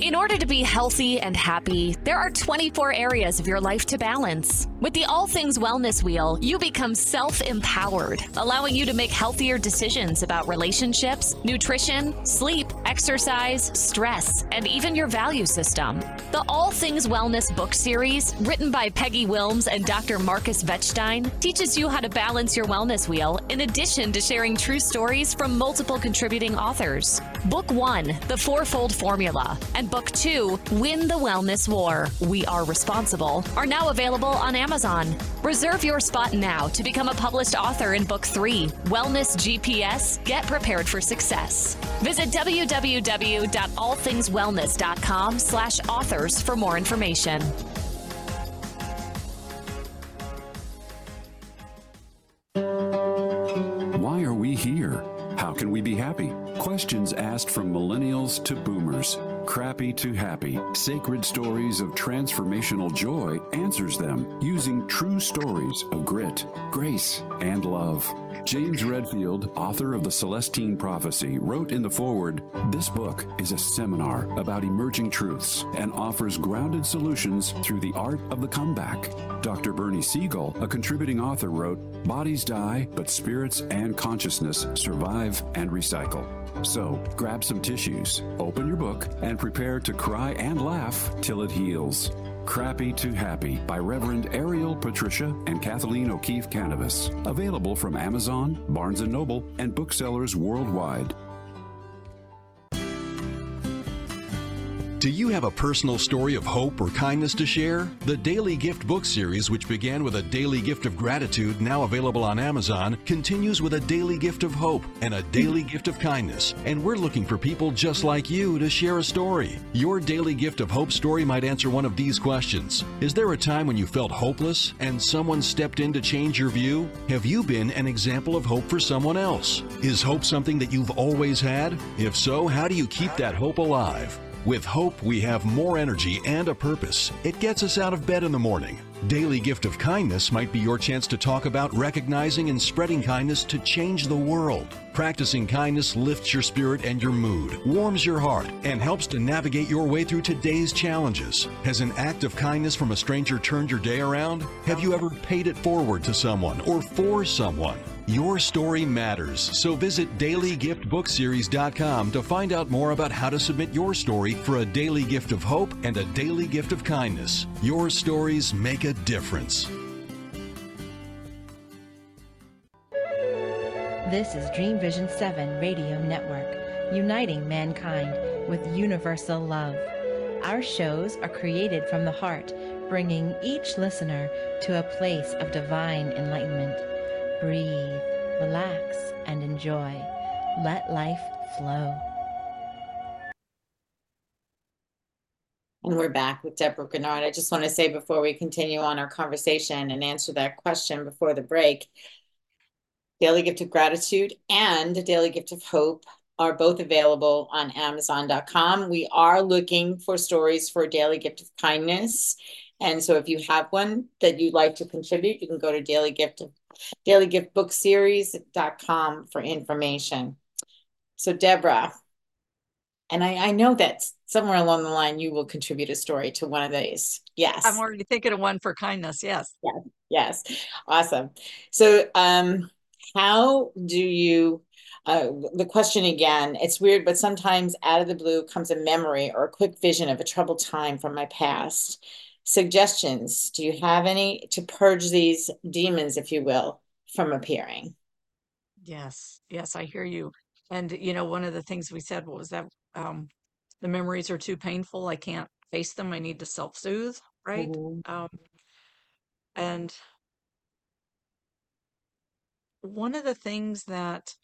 In order to be healthy and happy, there are 24 areas of your life to balance. With the All Things Wellness Wheel, you become self empowered, allowing you to make healthier decisions about relationships, nutrition, sleep, exercise, stress, and even your value system. The All Things Wellness book series, written by Peggy Willms and Dr. Marcus Wettstein, teaches you how to balance your wellness wheel in addition to sharing true stories from multiple contributing authors. Book one, The Fourfold Formula, and Book Two, Win the Wellness War We Are Responsible, are now available on Amazon. Reserve your spot now to become a published author in Book Three, Wellness GPS Get Prepared for Success. Visit www.allthingswellness.com slash authors for more information. Why are we here? How can we be happy? Questions asked from millennials to boomers. Crappy to Happy Sacred Stories of Transformational Joy answers them using true stories of grit, grace, and love. James Redfield, author of The Celestine Prophecy, wrote in the foreword This book is a seminar about emerging truths and offers grounded solutions through the art of the comeback. Dr. Bernie Siegel, a contributing author, wrote Bodies die, but spirits and consciousness survive and recycle. So grab some tissues, open your book, and prepare to cry and laugh till it heals. Crappy to Happy by Reverend Ariel Patricia and Kathleen O'Keefe Kanavos. Available from Amazon, Barnes & Noble, and booksellers worldwide. Do you have a personal story of hope or kindness to share? The Daily Gift book series, which began with a daily gift of gratitude, now available on Amazon, continues with a daily gift of hope and a daily gift of kindness. And we're looking for people just like you to share a story. Your daily gift of hope story might answer one of these questions Is there a time when you felt hopeless and someone stepped in to change your view? Have you been an example of hope for someone else? Is hope something that you've always had? If so, how do you keep that hope alive? With hope, we have more energy and a purpose. It gets us out of bed in the morning. Daily Gift of Kindness might be your chance to talk about recognizing and spreading kindness to change the world. Practicing kindness lifts your spirit and your mood, warms your heart, and helps to navigate your way through today's challenges. Has an act of kindness from a stranger turned your day around? Have you ever paid it forward to someone or for someone? Your story matters, so visit dailygiftbookseries.com to find out more about how to submit your story for a daily gift of hope and a daily gift of kindness. Your stories make a difference. This is Dream Vision 7 Radio Network, uniting mankind with universal love. Our shows are created from the heart, bringing each listener to a place of divine enlightenment. Breathe, relax, and enjoy. Let life flow. And we're back with Deborah Graugnard. I just want to say before we continue on our conversation and answer that question before the break, Daily Gift of Gratitude and Daily Gift of Hope are both available on Amazon.com. We are looking for stories for Daily Gift of Kindness. And so if you have one that you'd like to contribute, you can go to Daily Gift of Daily Gift Book Series.com for information. So Deborah, and I, I know that somewhere along the line you will contribute a story to one of these. Yes. I'm already thinking of one for kindness. Yes. Yes. Yes. Awesome. So um how do you uh, the question again it's weird but sometimes out of the blue comes a memory or a quick vision of a troubled time from my past. Suggestions do you have any to purge these demons if you will from appearing? Yes yes i hear you. And you know one of the things we said was that? Um, the memories are too painful i can't face them i need to self-soothe right? Mm-hmm. um, and one of the things that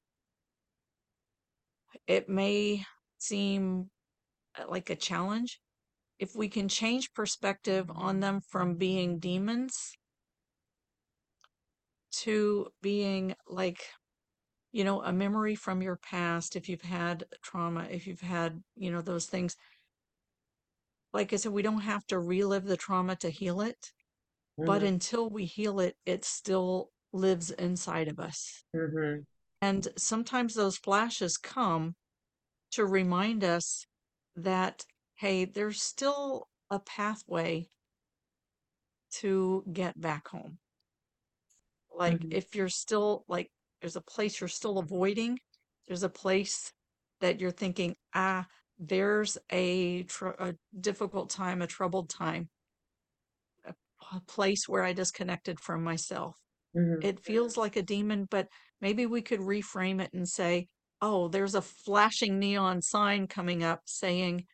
it may seem uh, like a challenge if we can change perspective on them from being demons to being like you know a memory from your past if you've had trauma if you've had you know those things like i said we don't have to relive the trauma to heal it mm-hmm. but until we heal it it's still lives inside of us. Mm-hmm. And sometimes those flashes come to remind us that, hey, there's still a pathway to get back home. Like mm-hmm. if you're still like, there's a place you're still avoiding, there's a place that you're thinking, ah, there's a, tr- a difficult time, a troubled time, a, a place where I disconnected from myself. Mm-hmm. It feels like a demon, but maybe we could reframe it and say, oh, there's a flashing neon sign coming up saying,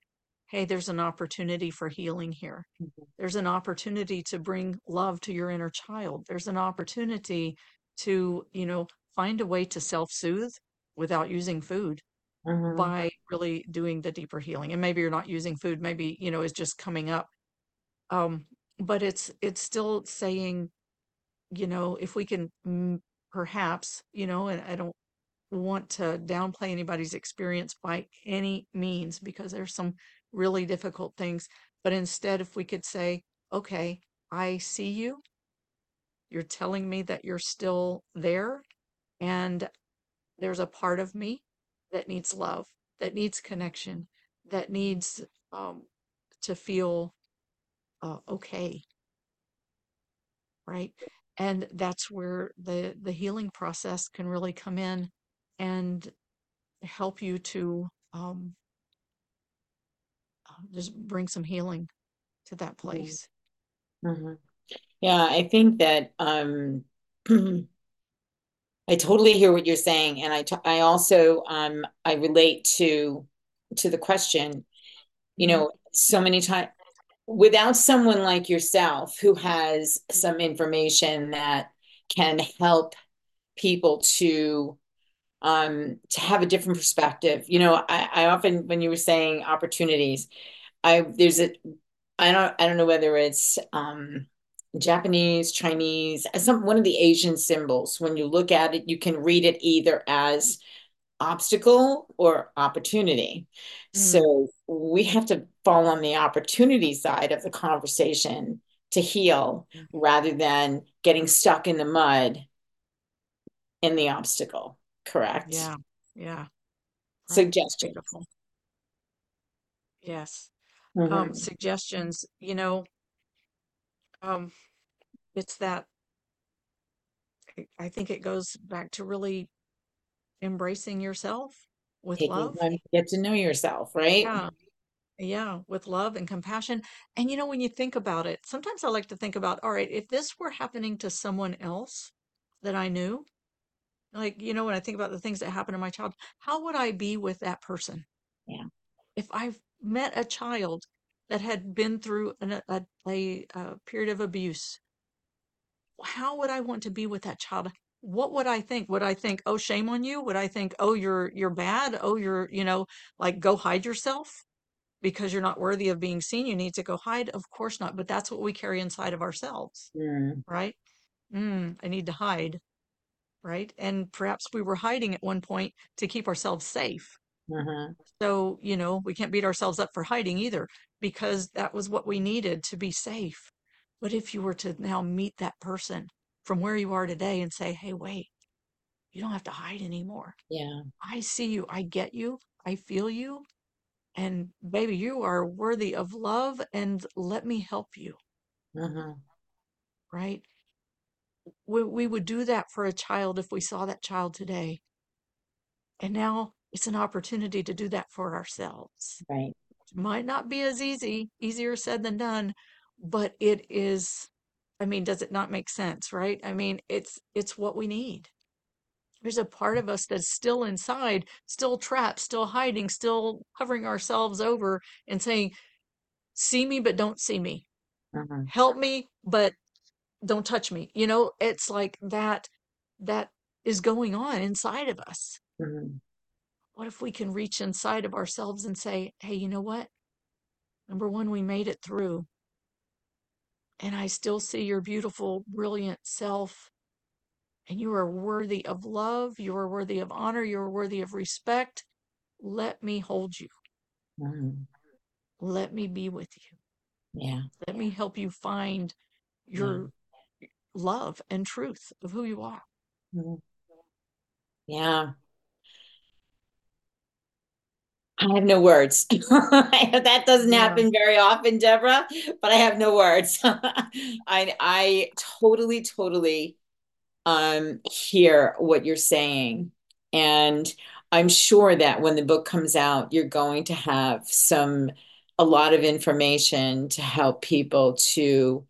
hey, there's an opportunity for healing here. Mm-hmm. There's an opportunity to bring love to your inner child. There's an opportunity to, you know, find a way to self soothe without using food. Mm-hmm. by really doing the deeper healing and maybe you're not using food maybe you know is just coming up um but it's it's still saying you know, if we can mm, perhaps, you know, and I don't want to downplay anybody's experience by any means because there's some really difficult things. But instead, if we could say, okay, I see you. You're telling me that you're still there. And there's a part of me that needs love, that needs connection, that needs um, to feel uh, okay. Right and that's where the the healing process can really come in and help you to um, uh, just bring some healing to that place mm-hmm. yeah i think that um (clears throat) i totally hear what you're saying and I, t- I also um i relate to to the question you mm-hmm. know so many times without someone like yourself who has some information that can help people to um to have a different perspective. You know i, I often when you were saying opportunities i there's a i don't i don't know whether it's um japanese chinese some one of the asian symbols. When you look at it you can read it either as obstacle or opportunity. Mm. So we have to fall on the opportunity side of the conversation to heal mm. rather than getting stuck in the mud in the obstacle. Correct? Yeah. Yeah. Suggestions. Yes. Mm-hmm. Um, suggestions, you know, um, it's that I think it goes back to really embracing yourself with Taking love. time to get to know yourself, right? Yeah. Yeah, with love and compassion. And you know, when you think about it, sometimes I like to think about, all right, if this were happening to someone else that I knew, like, you know, when I think about the things that happened to my child, how would I be with that person? Yeah. If I've met a child that had been through an, a, a, a period of abuse, how would I want to be with that child? What would I think? Would I think, oh, shame on you? Would I think, oh, you're you're bad? Oh, you're, you know, like go hide yourself because you're not worthy of being seen. You need to go hide. Of course not. But that's what we carry inside of ourselves, mm. right? Mm, I need to hide. right? And perhaps we were hiding at one point to keep ourselves safe. Mm-hmm. So, you know, we can't beat ourselves up for hiding either because that was what we needed to be safe. But if you were to now meet that person from where you are today and say, hey, wait, you don't have to hide anymore. Yeah. I see you. I get you. I feel you. And baby, you are worthy of love and let me help you. Mm-hmm. Right? We, we would do that for a child if we saw that child today. And now it's an opportunity to do that for ourselves. Right. It might not be as easy, easier said than done, but it is I mean, does it not make sense, right? I mean, it's it's what we need. There's a part of us that's still inside, still trapped, still hiding, still covering ourselves over and saying, "See me but don't see me. Mm-hmm. Help me but don't touch me." You know, it's like that that is going on inside of us. Mm-hmm. What if we can reach inside of ourselves and say, "Hey, you know what? Number one, we made it through and I still see your beautiful, brilliant self. And you are worthy of love. You are worthy of honor. You are worthy of respect. Let me hold you. Mm-hmm. Let me be with you. Yeah. Let me help you find your yeah. love and truth of who you are. Mm-hmm. Yeah. I have no words. (laughs) that doesn't yeah. happen very often, Deborah, but I have no words. (laughs) I I totally, totally um hear what you're saying. And I'm sure that when the book comes out, you're going to have some a lot of information to help people to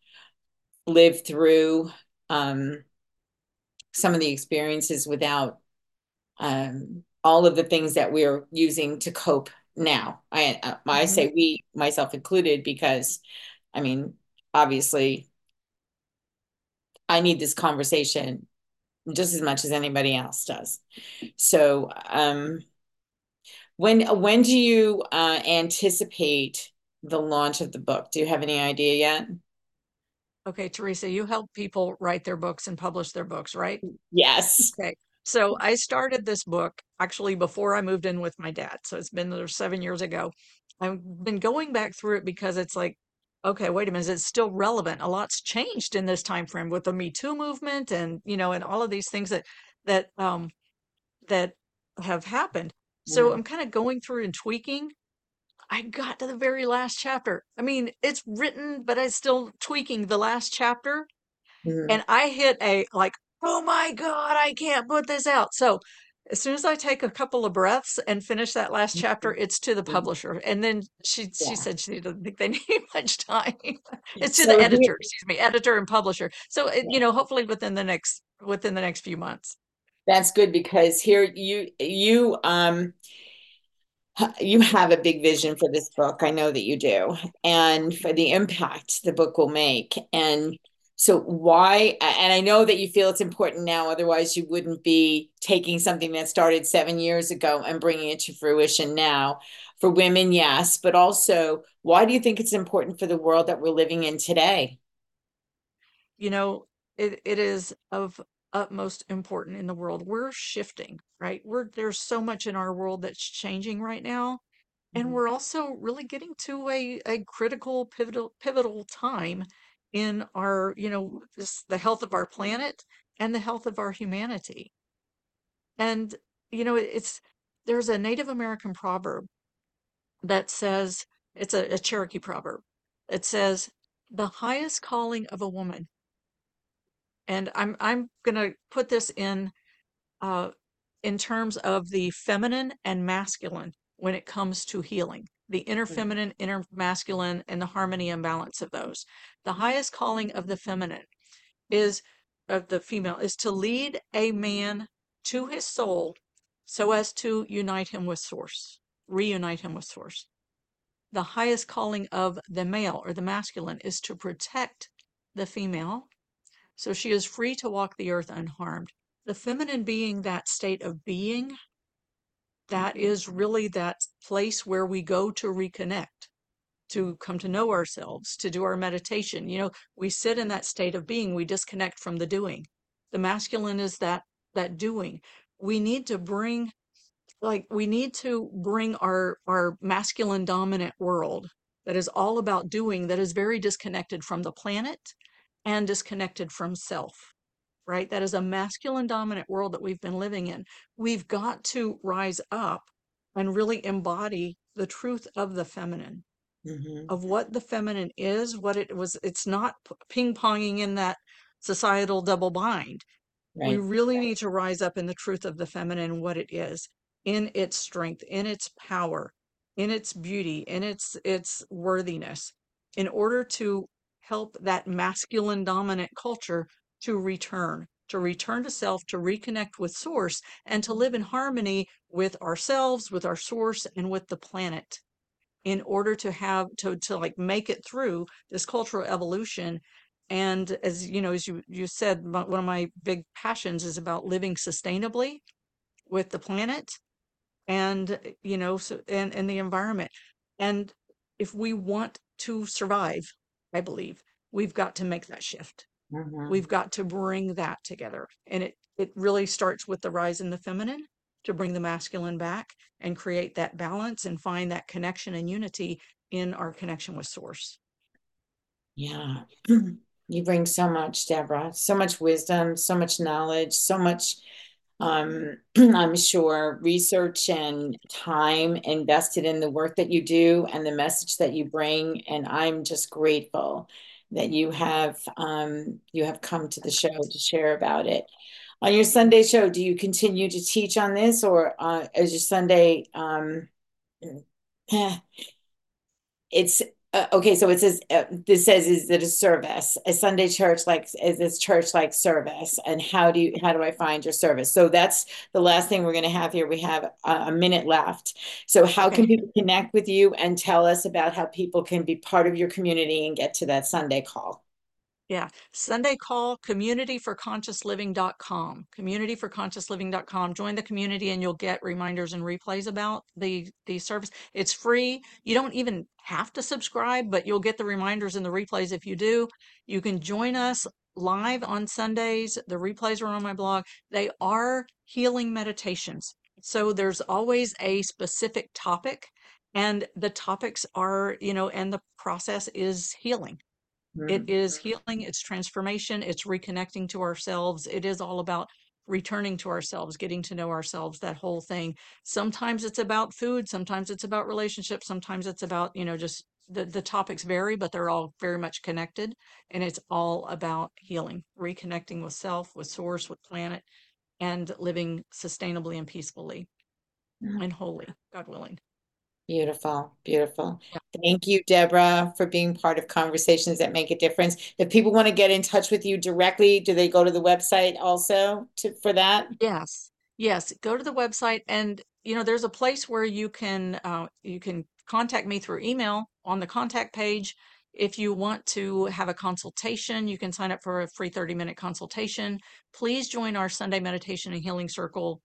live through um some of the experiences without um all of the things that we're using to cope now. I uh, I Mm-hmm. say we, myself included, because I mean, obviously, I need this conversation just as much as anybody else does. So, um, when when do you uh, anticipate the launch of the book? Do you have any idea yet? Okay, Teresa, you help people write their books and publish their books, right? Yes. Okay. So I started this book actually before I moved in with my dad. So it's been there seven years ago. I've been going back through it because it's like, okay, wait a minute, it's still relevant. A lot's changed in this time frame with the Me Too movement and you know, and all of these things that that um that have happened. So Yeah. I'm kind of going through and tweaking. I got to the very last chapter. I mean, it's written, but I'm still tweaking the last chapter Mhm. and I hit a like, oh my God, I can't put this out. So as soon as I take a couple of breaths and finish that last chapter, it's to the Mhm. publisher. And then she she said she didn't think they (laughs) need much time. It's to So the editor, excuse me, editor and publisher. So Yeah. you know, hopefully within the next within the next few months. That's good because here you you um you have a big vision for this book. I know that you do, and for the impact the book will make. And so why and I know that you feel it's important now, otherwise you wouldn't be taking something that started 7 years ago and bringing it to fruition now. For women, yes, but also why do you think it's important for the world that we're living in today? you know, it, it is of utmost important in the world. We're shifting, right? We're there's so much in our world that's changing right now. And Mhm. we're also really getting to a, a critical pivotal pivotal time in our, you know, this the health of our planet and the health of our humanity. And, you know, it's there's a Native American proverb that says it's a, a Cherokee proverb. It says, the highest calling of a woman and I'm I'm gonna put this in uh, in terms of the feminine and masculine when it comes to healing, the inner mm. feminine, inner masculine, and the harmony and balance of those. The highest calling of the feminine is of the female is to lead a man to his soul so as to unite him with source, reunite him with source. The highest calling of the male or the masculine is to protect the female so she is free to walk the earth unharmed. The feminine being that state of being, that mm-hmm. is really that place where we go to reconnect, to come to know ourselves, to do our meditation. You know, we sit in that state of being, we disconnect from the doing. The masculine is that that doing. We need to bring like we need to bring our our masculine dominant world that is all about doing that is very disconnected from the planet and disconnected from self right that is a masculine dominant world that we've been living in we've got to rise up and really embody the truth of the feminine mm-hmm. of what the feminine is what it was it's not ping-ponging in that societal double bind right. we really need to rise up in the truth of the feminine what it is in its strength, in its power, in its beauty, in its its worthiness, in order to help that masculine dominant culture to return, to return to self, to reconnect with source, and to live in harmony with ourselves, with our source, and with the planet in order to have to to like make it through this cultural evolution. And as you know as you you said one of my big passions is about living sustainably with the planet and you know so and, and the environment. And if we want to survive i believe we've got to make that shift mm-hmm. we've got to bring that together and it it really starts with the rise in the feminine to bring the masculine back and create that balance and find that connection and unity in our connection with source yeah (clears throat) you bring so much deborah so much wisdom so much knowledge so much um, (clears throat) I'm sure research and time invested in the work that you do and the message that you bring. And I'm just grateful that you have um, you have come to the show to share about it. On your Sunday show, do you continue to teach on this, or uh, is your Sunday? Um, (clears throat) it's uh, okay, so it says uh, this says is it a service, a Sunday church like is this church like service, and how do you how do I find your service? So that's the last thing we're going to have here. We have a, a minute left. So how okay. can people connect with you and tell us about how people can be part of your community and get to that Sunday call? Yeah. Sunday call communityforconsciousliving.com. Communityforconsciousliving.com. Join the community and you'll get reminders and replays about the the service. It's free. You don't even have to subscribe, but you'll get the reminders and the replays if you do. You can join us live on Sundays. The replays are on my blog. They are healing meditations. So there's always a specific topic and the topics are, you know, and the process is healing. It mm-hmm. is healing, it's transformation, it's reconnecting to ourselves. It is all about returning to ourselves, getting to know ourselves, that whole thing. Sometimes it's about food, sometimes it's about relationships, sometimes it's about, you know, just the, the topics vary, but they're all very much connected. And it's all about healing, reconnecting with self, with source, with planet, and living sustainably and peacefully mm-hmm. and wholly, God willing. Beautiful, beautiful. Thank you, Deborah, for being part of Conversations That Make a Difference. If people want to get in touch with you directly, do they go to the website also to, for that? Yes, yes. Go to the website, and you know, there's a place where you can uh, you can contact me through email on the contact page. If you want to have a consultation, you can sign up for a free 30 minute consultation. Please join our Sunday Meditation and Healing Circle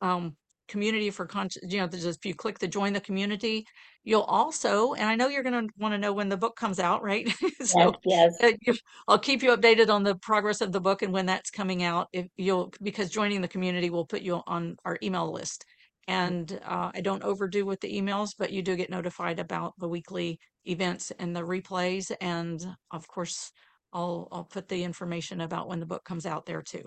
um, community for conscious, you know, just if you click the join the community, you'll also, and I know you're going to want to know when the book comes out, right? (laughs) so yes, yes. Uh, I'll keep you updated on the progress of the book and when that's coming out. If you'll, because joining the community will put you on our email list. And uh, I don't overdo with the emails, but you do get notified about the weekly events and the replays. And of course, I'll I'll put the information about when the book comes out there too.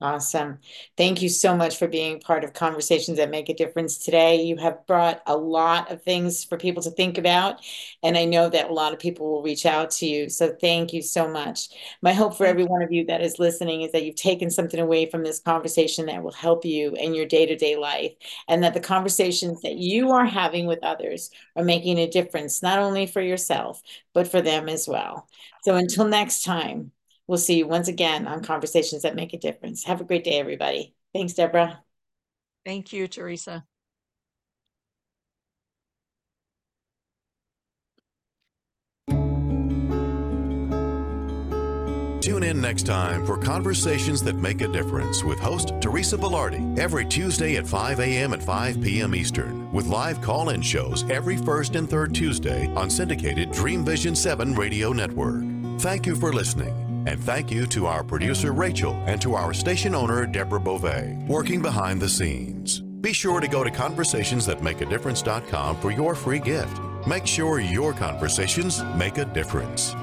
Awesome. Thank you so much for being part of Conversations that Make a Difference today. You have brought a lot of things for people to think about, and I know that a lot of people will reach out to you. So thank you so much. My hope for every one of you that is listening is that you've taken something away from this conversation that will help you in your day to day life, and that the conversations that you are having with others are making a difference, not only for yourself, but for them as well. So until next time, We'll see you once again on Conversations That Make a Difference. Have a great day, everybody. Thanks, Deborah. Thank you, Teresa. Tune in next time for Conversations That Make a Difference with host Teresa Velardi every Tuesday at 5 a.m. and 5 p.m. Eastern, with live call in shows every first and third Tuesday on syndicated Dream Vision 7 radio network. Thank you for listening And thank you to our producer, Rachel, and to our station owner, Deborah Beauvais, working behind the scenes. Be sure to go to conversationsthatmakeadifference.com for your free gift. Make sure your conversations make a difference.